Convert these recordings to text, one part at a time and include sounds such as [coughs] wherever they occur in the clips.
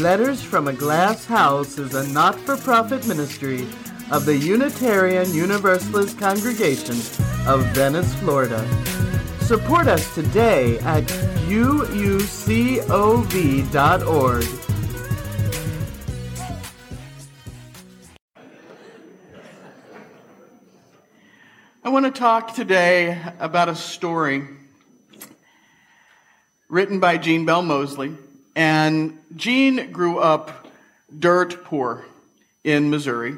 Letters from a Glass House is a not for profit ministry of the Unitarian Universalist Congregation of Venice, Florida. Support us today at uucov.org. I want to talk today about a story written by Jean Bell Mosley. And Jean grew up dirt poor in Missouri.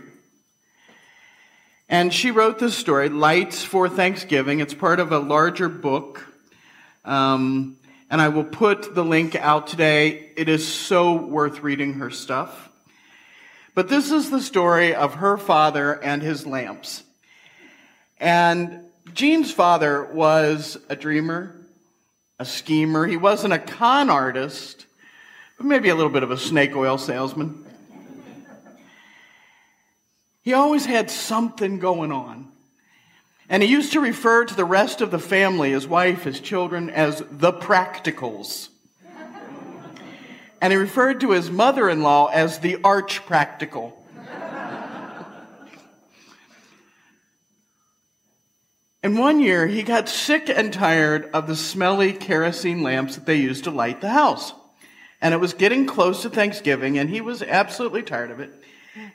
And she wrote this story, Lights for Thanksgiving. It's part of a larger book. Um, and I will put the link out today. It is so worth reading her stuff. But this is the story of her father and his lamps. And Jean's father was a dreamer, a schemer. He wasn't a con artist, maybe a little bit of a snake oil salesman. He always had something going on. And he used to refer to the rest of the family, his wife, his children, as the practicals. And he referred to his mother in law as the arch practical. And one year, he got sick and tired of the smelly kerosene lamps that they used to light the house. And it was getting close to Thanksgiving, and he was absolutely tired of it.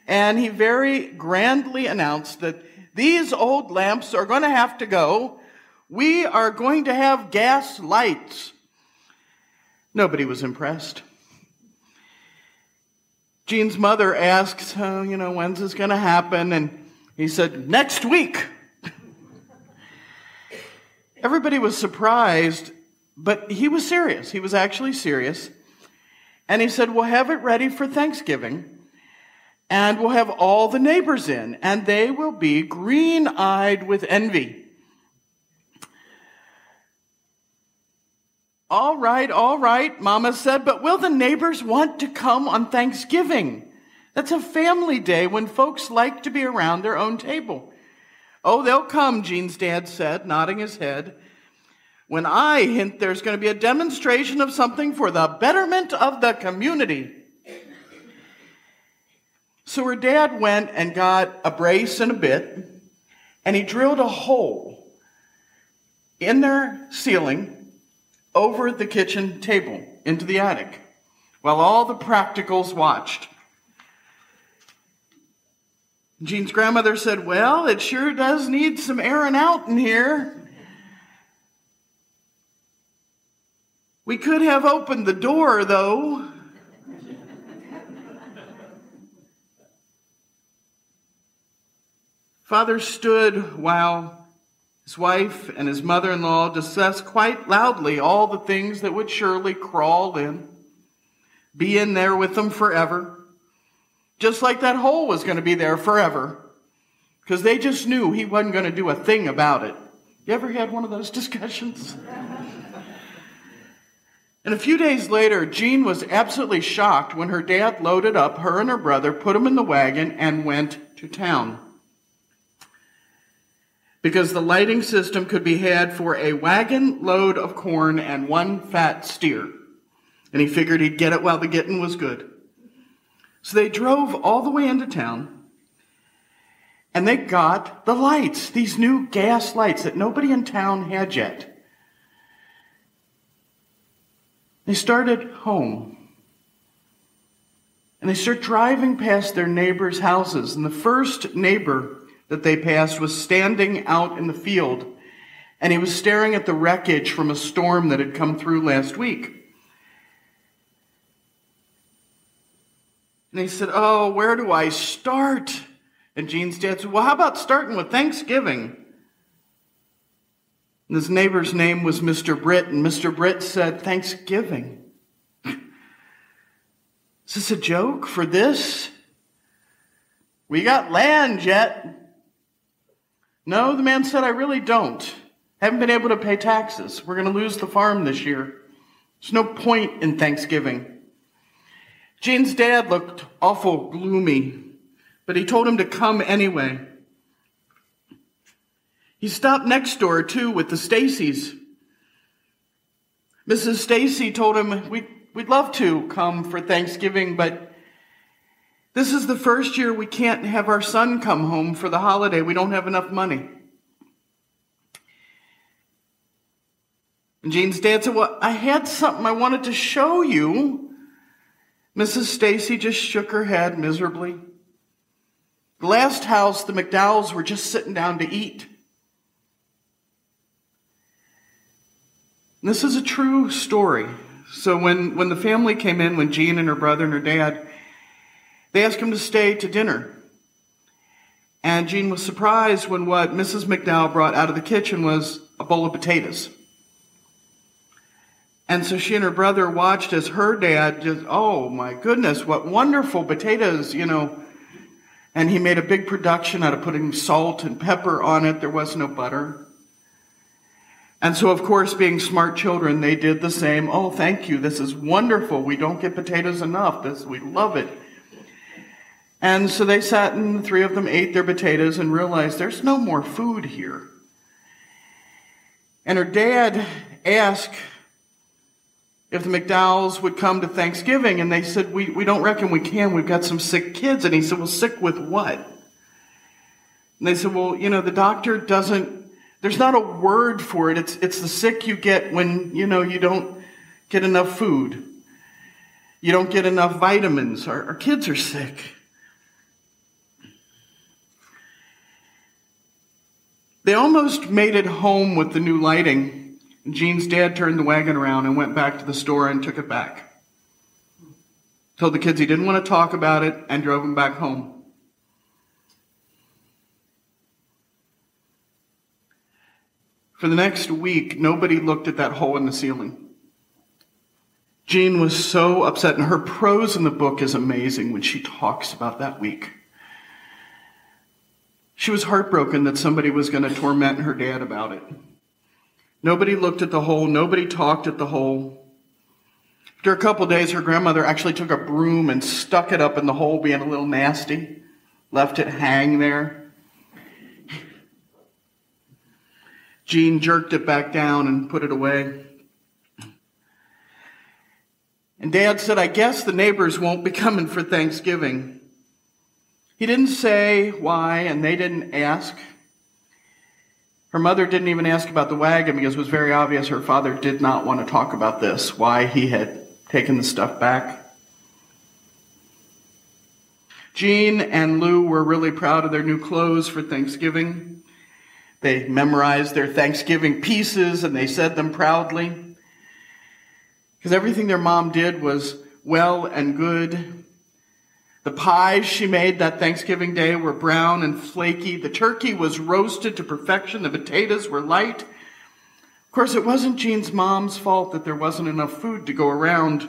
And he very grandly announced that these old lamps are going to have to go. We are going to have gas lights. Nobody was impressed. Jean's mother asked, oh, you know, when's this going to happen? And he said, next week. Everybody was surprised, but he was serious. He was actually serious. And he said, We'll have it ready for Thanksgiving, and we'll have all the neighbors in, and they will be green eyed with envy. All right, all right, Mama said, but will the neighbors want to come on Thanksgiving? That's a family day when folks like to be around their own table. Oh, they'll come, Jean's dad said, nodding his head. When I hint there's going to be a demonstration of something for the betterment of the community. So her dad went and got a brace and a bit, and he drilled a hole in their ceiling over the kitchen table into the attic while all the practicals watched. Jean's grandmother said, Well, it sure does need some airing out in here. We could have opened the door, though. Father stood while his wife and his mother in law discussed quite loudly all the things that would surely crawl in, be in there with them forever. Just like that hole was going to be there forever. Because they just knew he wasn't going to do a thing about it. You ever had one of those discussions? [laughs] and a few days later, Jean was absolutely shocked when her dad loaded up her and her brother, put them in the wagon, and went to town. Because the lighting system could be had for a wagon load of corn and one fat steer. And he figured he'd get it while the getting was good. So they drove all the way into town and they got the lights, these new gas lights that nobody in town had yet. They started home. And they start driving past their neighbors' houses. And the first neighbor that they passed was standing out in the field. And he was staring at the wreckage from a storm that had come through last week. And he said, Oh, where do I start? And Jean's dad said, Well, how about starting with Thanksgiving? And his neighbor's name was Mr. Britt, and Mr. Britt said, Thanksgiving. Is this a joke for this? We got land yet? No, the man said, I really don't. Haven't been able to pay taxes. We're going to lose the farm this year. There's no point in Thanksgiving. Jean's dad looked awful gloomy, but he told him to come anyway. He stopped next door too with the Stacys. Mrs. Stacy told him, we, we'd love to come for Thanksgiving, but this is the first year we can't have our son come home for the holiday. We don't have enough money. And Jean's dad said, Well, I had something I wanted to show you. Mrs. Stacy just shook her head miserably. The last house, the McDowells were just sitting down to eat. This is a true story. So when, when the family came in, when Jean and her brother and her dad, they asked him to stay to dinner. And Jean was surprised when what Mrs. McDowell brought out of the kitchen was a bowl of potatoes. And so she and her brother watched as her dad just, oh my goodness, what wonderful potatoes, you know. And he made a big production out of putting salt and pepper on it. There was no butter. And so, of course, being smart children, they did the same. Oh, thank you. This is wonderful. We don't get potatoes enough. This, we love it. And so they sat and the three of them ate their potatoes and realized there's no more food here. And her dad asked if the McDowells would come to Thanksgiving, and they said, we, we don't reckon we can. We've got some sick kids. And he said, Well, sick with what? And they said, Well, you know, the doctor doesn't, there's not a word for it. It's, it's the sick you get when, you know, you don't get enough food. You don't get enough vitamins. Our, our kids are sick. They almost made it home with the new lighting Jean's dad turned the wagon around and went back to the store and took it back. Told the kids he didn't want to talk about it and drove them back home. For the next week, nobody looked at that hole in the ceiling. Jean was so upset, and her prose in the book is amazing when she talks about that week. She was heartbroken that somebody was going to torment her dad about it. Nobody looked at the hole. Nobody talked at the hole. After a couple days, her grandmother actually took a broom and stuck it up in the hole, being a little nasty, left it hang there. Jean jerked it back down and put it away. And Dad said, I guess the neighbors won't be coming for Thanksgiving. He didn't say why, and they didn't ask. Her mother didn't even ask about the wagon because it was very obvious her father did not want to talk about this, why he had taken the stuff back. Jean and Lou were really proud of their new clothes for Thanksgiving. They memorized their Thanksgiving pieces and they said them proudly. Because everything their mom did was well and good the pies she made that Thanksgiving day were brown and flaky. The turkey was roasted to perfection. The potatoes were light. Of course, it wasn't Jean's mom's fault that there wasn't enough food to go around.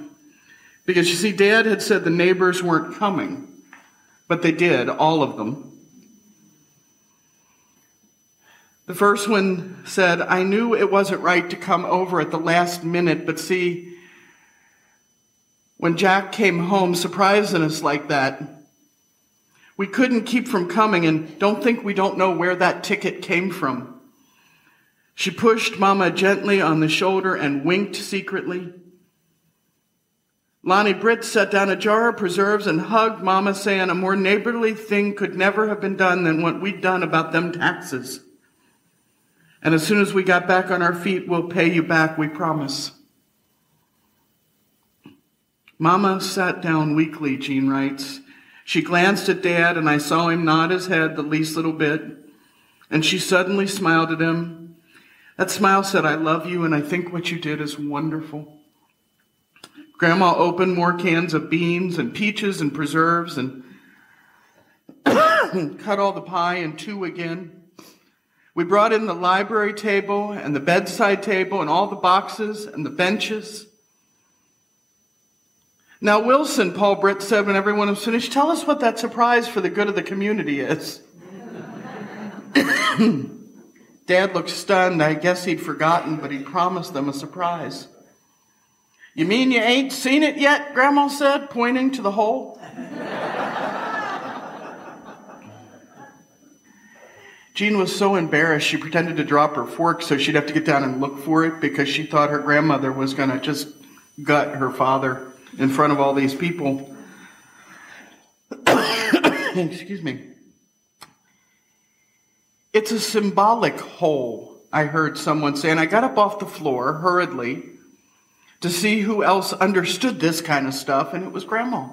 Because you see, Dad had said the neighbors weren't coming, but they did, all of them. The first one said, I knew it wasn't right to come over at the last minute, but see, when Jack came home surprising us like that. We couldn't keep from coming, and don't think we don't know where that ticket came from. She pushed Mama gently on the shoulder and winked secretly. Lonnie Britt set down a jar of preserves and hugged Mama, saying a more neighborly thing could never have been done than what we'd done about them taxes. And as soon as we got back on our feet, we'll pay you back, we promise. Mama sat down weakly, Jean writes. She glanced at Dad, and I saw him nod his head the least little bit. And she suddenly smiled at him. That smile said, I love you, and I think what you did is wonderful. Grandma opened more cans of beans and peaches and preserves and [coughs] cut all the pie in two again. We brought in the library table and the bedside table and all the boxes and the benches. Now, Wilson, Paul Britt said when everyone was finished, tell us what that surprise for the good of the community is. [coughs] Dad looked stunned. I guess he'd forgotten, but he promised them a surprise. You mean you ain't seen it yet? Grandma said, pointing to the hole. Jean was so embarrassed she pretended to drop her fork so she'd have to get down and look for it because she thought her grandmother was going to just gut her father in front of all these people. [coughs] Excuse me. It's a symbolic hole, I heard someone say, and I got up off the floor hurriedly to see who else understood this kind of stuff, and it was Grandma.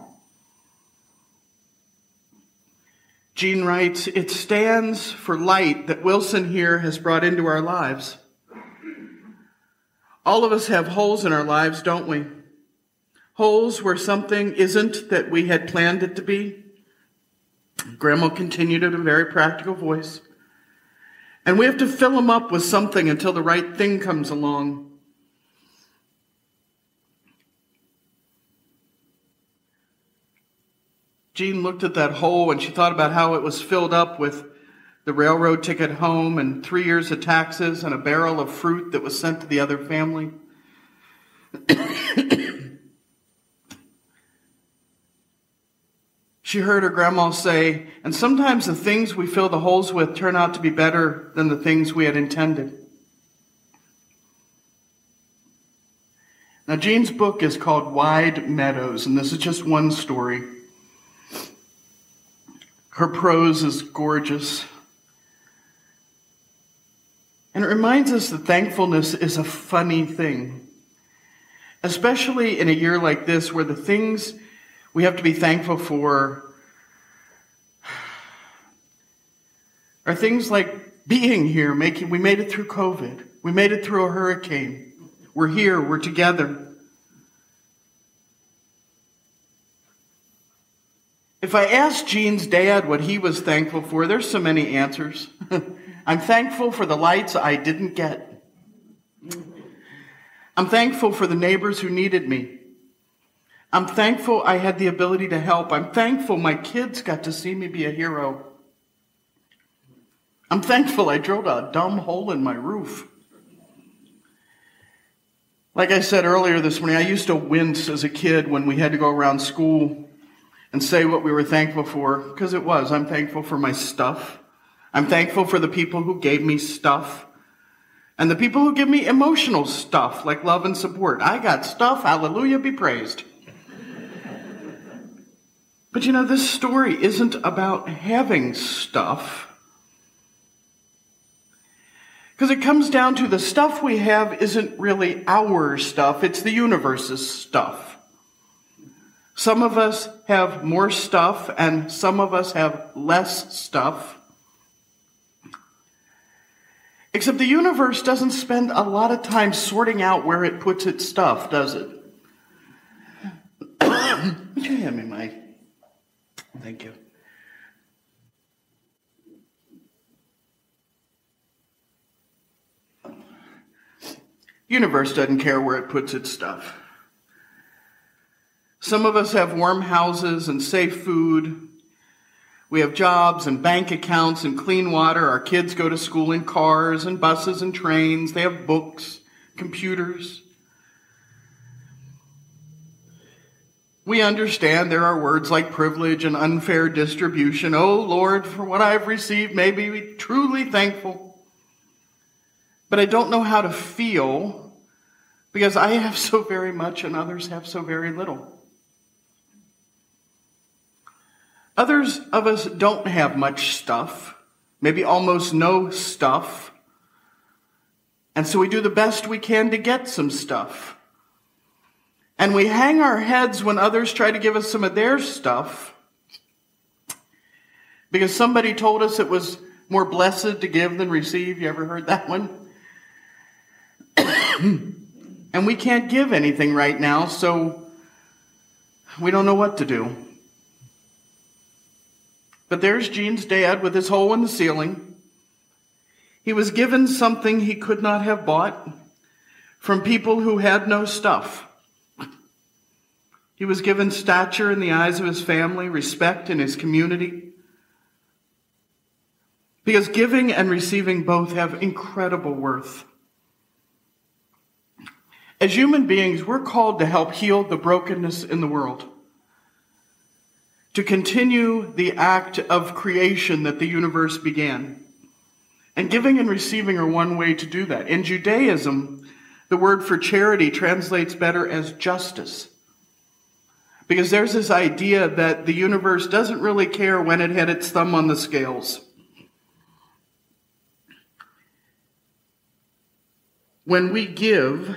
Jean writes, It stands for light that Wilson here has brought into our lives. All of us have holes in our lives, don't we? Holes where something isn't that we had planned it to be. Grandma continued in a very practical voice. And we have to fill them up with something until the right thing comes along. Jean looked at that hole and she thought about how it was filled up with the railroad ticket home and three years of taxes and a barrel of fruit that was sent to the other family. [coughs] she heard her grandma say, and sometimes the things we fill the holes with turn out to be better than the things we had intended. Now, Jean's book is called Wide Meadows, and this is just one story. Her prose is gorgeous. And it reminds us that thankfulness is a funny thing, especially in a year like this where the things we have to be thankful for are things like being here, making we made it through COVID. We made it through a hurricane. We're here, we're together. If I asked Jean's dad what he was thankful for, there's so many answers. [laughs] I'm thankful for the lights I didn't get. I'm thankful for the neighbors who needed me. I'm thankful I had the ability to help. I'm thankful my kids got to see me be a hero. I'm thankful I drilled a dumb hole in my roof. Like I said earlier this morning, I used to wince as a kid when we had to go around school and say what we were thankful for, because it was. I'm thankful for my stuff. I'm thankful for the people who gave me stuff. And the people who give me emotional stuff, like love and support. I got stuff, hallelujah, be praised. But you know, this story isn't about having stuff. Because it comes down to the stuff we have isn't really our stuff, it's the universe's stuff. Some of us have more stuff and some of us have less stuff. Except the universe doesn't spend a lot of time sorting out where it puts its stuff, does it? [coughs] Would you hand me my? Thank you. Universe doesn't care where it puts its stuff. Some of us have warm houses and safe food. We have jobs and bank accounts and clean water. Our kids go to school in cars and buses and trains. They have books, computers. We understand there are words like privilege and unfair distribution. Oh Lord, for what I've received, may be truly thankful. But I don't know how to feel because I have so very much and others have so very little. Others of us don't have much stuff, maybe almost no stuff. And so we do the best we can to get some stuff. And we hang our heads when others try to give us some of their stuff because somebody told us it was more blessed to give than receive. You ever heard that one? [coughs] and we can't give anything right now, so we don't know what to do. But there's Jean's dad with his hole in the ceiling. He was given something he could not have bought from people who had no stuff. He was given stature in the eyes of his family, respect in his community. Because giving and receiving both have incredible worth. As human beings, we're called to help heal the brokenness in the world to continue the act of creation that the universe began. And giving and receiving are one way to do that. In Judaism, The word for charity translates better as justice. Because there's this idea that the universe doesn't really care when it had its thumb on the scales. When we give,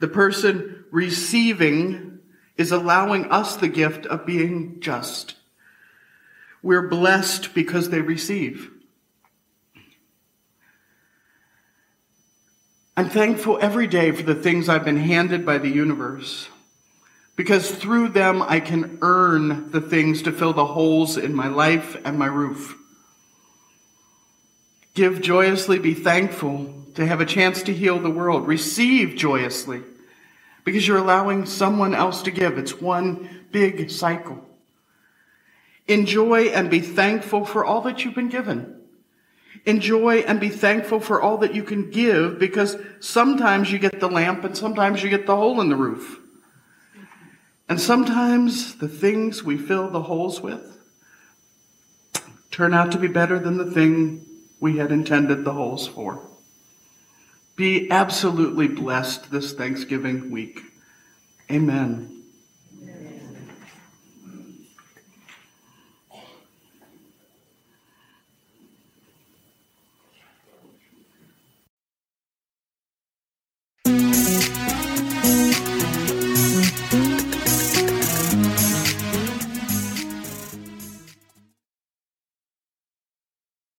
the person receiving is allowing us the gift of being just. We're blessed because they receive. I'm thankful every day for the things I've been handed by the universe because through them I can earn the things to fill the holes in my life and my roof. Give joyously, be thankful to have a chance to heal the world. Receive joyously because you're allowing someone else to give. It's one big cycle. Enjoy and be thankful for all that you've been given. Enjoy and be thankful for all that you can give because sometimes you get the lamp and sometimes you get the hole in the roof. And sometimes the things we fill the holes with turn out to be better than the thing we had intended the holes for. Be absolutely blessed this Thanksgiving week. Amen.